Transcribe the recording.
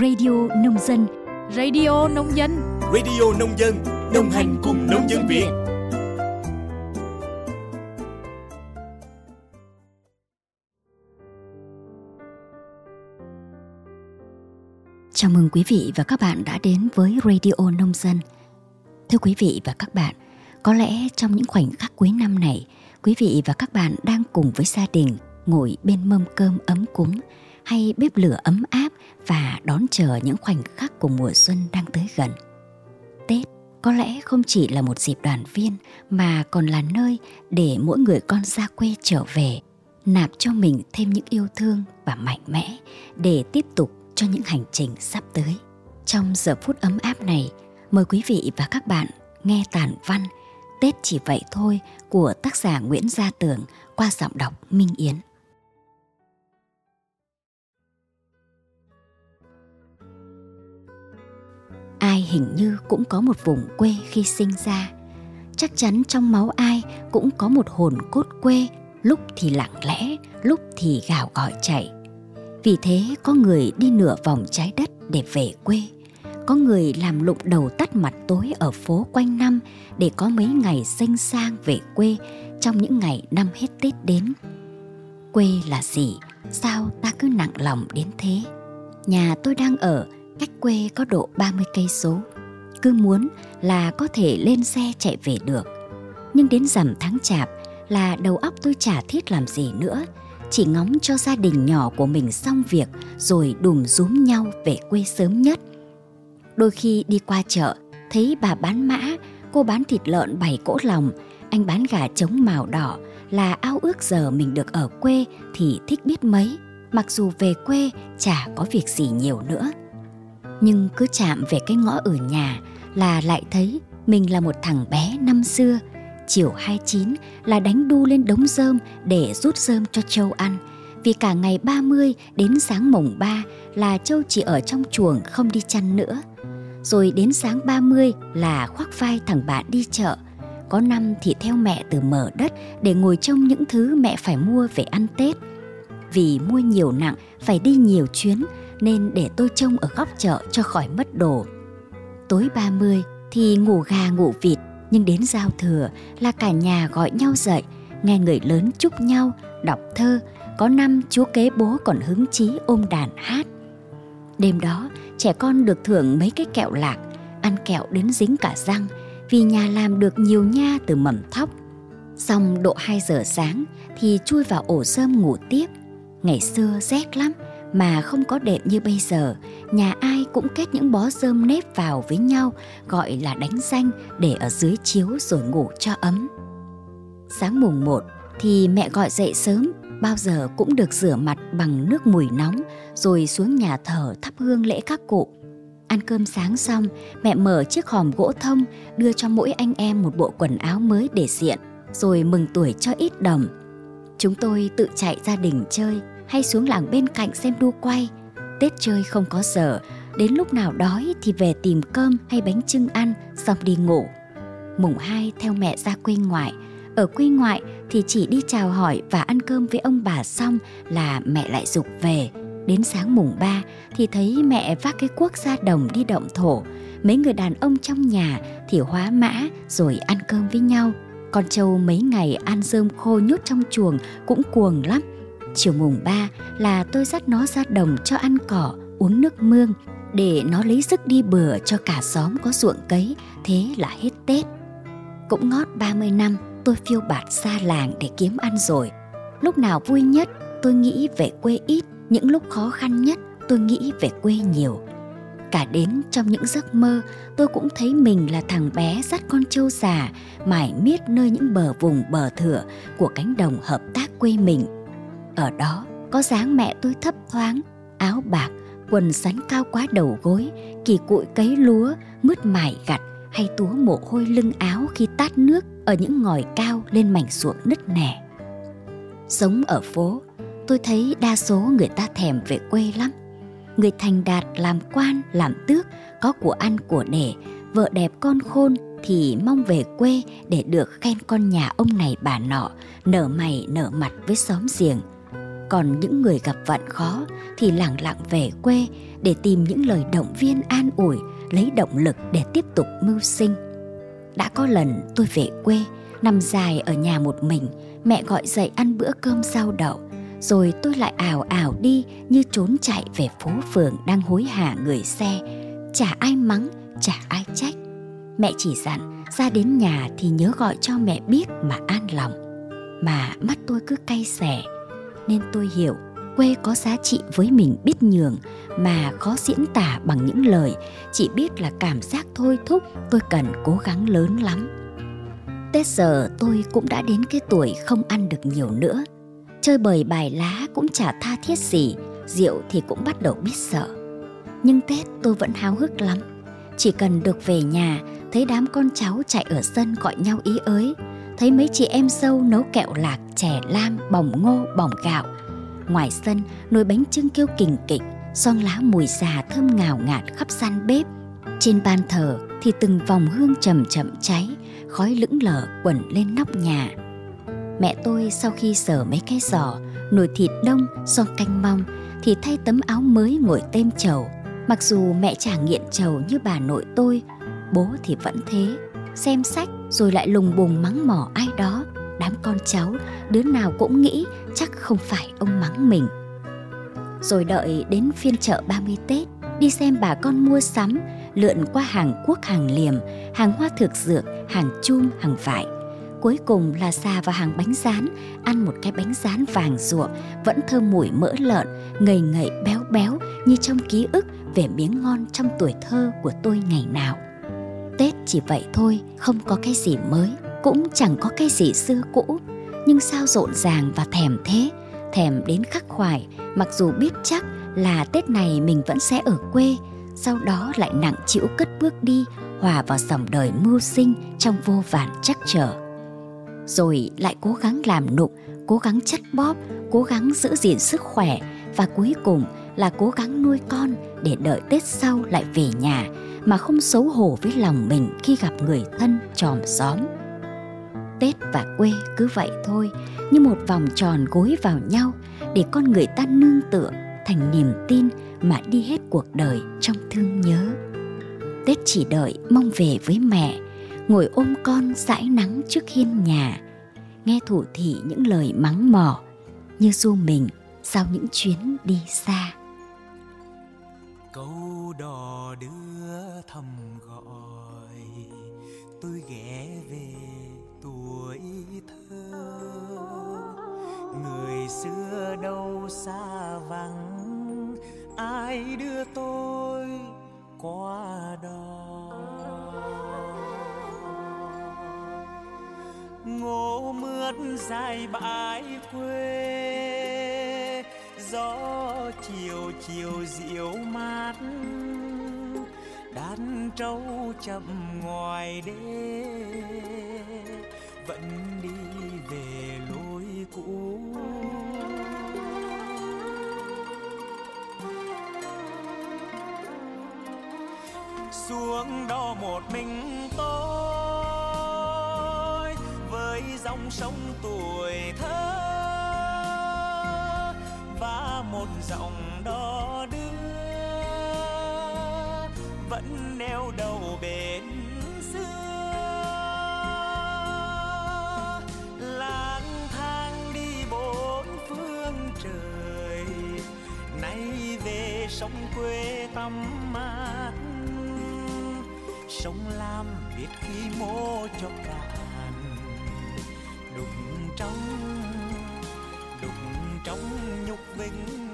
Radio Nông Dân. Radio Nông Dân. Radio Nông Dân Đồng hành cùng nông dân Việt. Chào mừng quý vị và các bạn đã đến với Radio Nông Dân. Thưa quý vị và các bạn Có lẽ trong những khoảnh khắc cuối năm này Quý vị và các bạn đang cùng với gia đình ngồi bên mâm cơm ấm cúng hay bếp lửa ấm áp và đón chờ những khoảnh khắc của mùa xuân đang tới gần. Tết có lẽ không chỉ là một dịp đoàn viên mà còn là nơi để mỗi người con xa quê trở về, nạp cho mình thêm những yêu thương và mạnh mẽ để tiếp tục cho những hành trình sắp tới. Trong giờ phút ấm áp này, mời quý vị và các bạn nghe tản văn Tết chỉ vậy thôi của tác giả Nguyễn Gia Tường qua giọng đọc Minh Yến. Ai hình như cũng có một vùng quê khi sinh ra. Chắc chắn trong máu ai cũng có một hồn cốt quê, lúc thì lặng lẽ, lúc thì gào gọi chạy. Vì thế có người đi nửa vòng trái đất để về quê, có người làm lụng đầu tắt mặt tối ở phố quanh năm để có mấy ngày xanh sang về quê trong những ngày năm hết tết đến. Quê là gì? Sao ta cứ nặng lòng đến thế? Nhà tôi đang ở cách quê có độ 30 cây số. Cứ muốn là có thể lên xe chạy về được. Nhưng đến rằm tháng chạp là đầu óc tôi chả thiết làm gì nữa, chỉ ngóng cho gia đình nhỏ của mình xong việc rồi đùm rúm nhau về quê sớm nhất. Đôi khi đi qua chợ, thấy bà bán mã, cô bán thịt lợn bày cỗ lòng, anh bán gà trống màu đỏ là ao ước giờ mình được ở quê thì thích biết mấy, mặc dù về quê chả có việc gì nhiều nữa nhưng cứ chạm về cái ngõ ở nhà là lại thấy mình là một thằng bé năm xưa chiều 29 là đánh đu lên đống rơm để rút rơm cho Châu ăn. Vì cả ngày 30 đến sáng mùng 3 là Châu chỉ ở trong chuồng không đi chăn nữa. Rồi đến sáng 30 là khoác vai thằng bạn đi chợ. Có năm thì theo mẹ từ mở đất để ngồi trông những thứ mẹ phải mua về ăn Tết. Vì mua nhiều nặng, phải đi nhiều chuyến nên để tôi trông ở góc chợ cho khỏi mất đồ. Tối 30 thì ngủ gà ngủ vịt, nhưng đến giao thừa là cả nhà gọi nhau dậy, nghe người lớn chúc nhau, đọc thơ, có năm chú kế bố còn hứng chí ôm đàn hát. Đêm đó, trẻ con được thưởng mấy cái kẹo lạc, ăn kẹo đến dính cả răng, vì nhà làm được nhiều nha từ mầm thóc. Xong độ 2 giờ sáng thì chui vào ổ rơm ngủ tiếp. Ngày xưa rét lắm, mà không có đệm như bây giờ, nhà ai cũng kết những bó rơm nếp vào với nhau, gọi là đánh danh để ở dưới chiếu rồi ngủ cho ấm. Sáng mùng 1 thì mẹ gọi dậy sớm, bao giờ cũng được rửa mặt bằng nước mùi nóng rồi xuống nhà thờ thắp hương lễ các cụ. Ăn cơm sáng xong, mẹ mở chiếc hòm gỗ thông đưa cho mỗi anh em một bộ quần áo mới để diện, rồi mừng tuổi cho ít đồng. Chúng tôi tự chạy gia đình chơi, hay xuống làng bên cạnh xem đua quay. Tết chơi không có giờ, đến lúc nào đói thì về tìm cơm hay bánh trưng ăn xong đi ngủ. Mùng 2 theo mẹ ra quê ngoại, ở quê ngoại thì chỉ đi chào hỏi và ăn cơm với ông bà xong là mẹ lại dục về. Đến sáng mùng 3 thì thấy mẹ vác cái cuốc ra đồng đi động thổ. Mấy người đàn ông trong nhà thì hóa mã rồi ăn cơm với nhau. Con trâu mấy ngày ăn rơm khô nhốt trong chuồng cũng cuồng lắm Chiều mùng 3 là tôi dắt nó ra đồng cho ăn cỏ, uống nước mương để nó lấy sức đi bừa cho cả xóm có ruộng cấy, thế là hết Tết. Cũng ngót 30 năm tôi phiêu bạt xa làng để kiếm ăn rồi. Lúc nào vui nhất tôi nghĩ về quê ít, những lúc khó khăn nhất tôi nghĩ về quê nhiều. Cả đến trong những giấc mơ tôi cũng thấy mình là thằng bé dắt con trâu già mải miết nơi những bờ vùng bờ thửa của cánh đồng hợp tác quê mình ở đó có dáng mẹ tôi thấp thoáng, áo bạc, quần sắn cao quá đầu gối, kỳ cụi cấy lúa, mứt mải gặt hay túa mồ hôi lưng áo khi tát nước ở những ngòi cao lên mảnh ruộng nứt nẻ. Sống ở phố, tôi thấy đa số người ta thèm về quê lắm. Người thành đạt làm quan, làm tước, có của ăn của để, vợ đẹp con khôn thì mong về quê để được khen con nhà ông này bà nọ, nở mày nở mặt với xóm giềng – còn những người gặp vạn khó thì lảng lặng về quê để tìm những lời động viên an ủi, lấy động lực để tiếp tục mưu sinh. Đã có lần tôi về quê, nằm dài ở nhà một mình, mẹ gọi dậy ăn bữa cơm rau đậu, rồi tôi lại ảo ảo đi như trốn chạy về phố phường đang hối hả người xe, chả ai mắng, chả ai trách. Mẹ chỉ dặn, ra đến nhà thì nhớ gọi cho mẹ biết mà an lòng. Mà mắt tôi cứ cay xẻ nên tôi hiểu quê có giá trị với mình biết nhường mà khó diễn tả bằng những lời. Chỉ biết là cảm giác thôi thúc tôi cần cố gắng lớn lắm. Tết giờ tôi cũng đã đến cái tuổi không ăn được nhiều nữa. Chơi bời bài lá cũng chả tha thiết gì, rượu thì cũng bắt đầu biết sợ. Nhưng tết tôi vẫn háo hức lắm. Chỉ cần được về nhà, thấy đám con cháu chạy ở sân gọi nhau ý ới, thấy mấy chị em dâu nấu kẹo lạc chè lam bỏng ngô bỏng gạo. Ngoài sân, nồi bánh trưng kêu kình kịch, son lá mùi già thơm ngào ngạt khắp gian bếp. Trên ban thờ thì từng vòng hương chậm chậm cháy, khói lững lờ quẩn lên nóc nhà. Mẹ tôi sau khi sở mấy cái giỏ nồi thịt đông, son canh mong, thì thay tấm áo mới ngồi tem chầu. Mặc dù mẹ chả nghiện chầu như bà nội tôi, bố thì vẫn thế. Xem sách rồi lại lùng bùng mắng mỏ ai đó đám con cháu, đứa nào cũng nghĩ chắc không phải ông mắng mình. Rồi đợi đến phiên chợ 30 Tết, đi xem bà con mua sắm, lượn qua hàng quốc hàng liềm, hàng hoa thực dược, hàng chum, hàng vải. Cuối cùng là xà vào hàng bánh rán, ăn một cái bánh rán vàng ruộng vẫn thơm mùi mỡ lợn, ngầy ngậy, béo béo, như trong ký ức về miếng ngon trong tuổi thơ của tôi ngày nào. Tết chỉ vậy thôi, không có cái gì mới cũng chẳng có cái gì xưa cũ. Nhưng sao rộn ràng và thèm thế, thèm đến khắc khoải, mặc dù biết chắc là tết này mình vẫn sẽ ở quê, sau đó lại nặng chịu cất bước đi, hòa vào dòng đời mưu sinh trong vô vàn chắc trở. Rồi lại cố gắng làm nụng, cố gắng chất bóp, cố gắng giữ gìn sức khỏe và cuối cùng là cố gắng nuôi con để đợi tết sau lại về nhà mà không xấu hổ với lòng mình khi gặp người thân tròm xóm tết và quê cứ vậy thôi, như một vòng tròn gối vào nhau để con người ta nương tựa thành niềm tin mà đi hết cuộc đời trong thương nhớ. Tết chỉ đợi mong về với mẹ, ngồi ôm con dãi nắng trước hiên nhà, nghe thủ thị những lời mắng mỏ, như du mình sau những chuyến đi xa. Câu đò đưa thầm gọi, tôi ghé về tuổi thơ. Người xưa đâu xa vắng, ai đưa tôi qua đó ngô mướt dài bãi quê, gió chiều chiều dịu mát. Đàn trâu chậm ngoài đê vẫn đi về lối cũ. Xuống đó một mình tôi, với dòng sông tuổi thơ, và một dòng đò đưa, vẫn neo đầu bên xưa. sông quê tâm mát. Sông lam biết khi mô cho cạn. Đục trong đục trong nhục vinh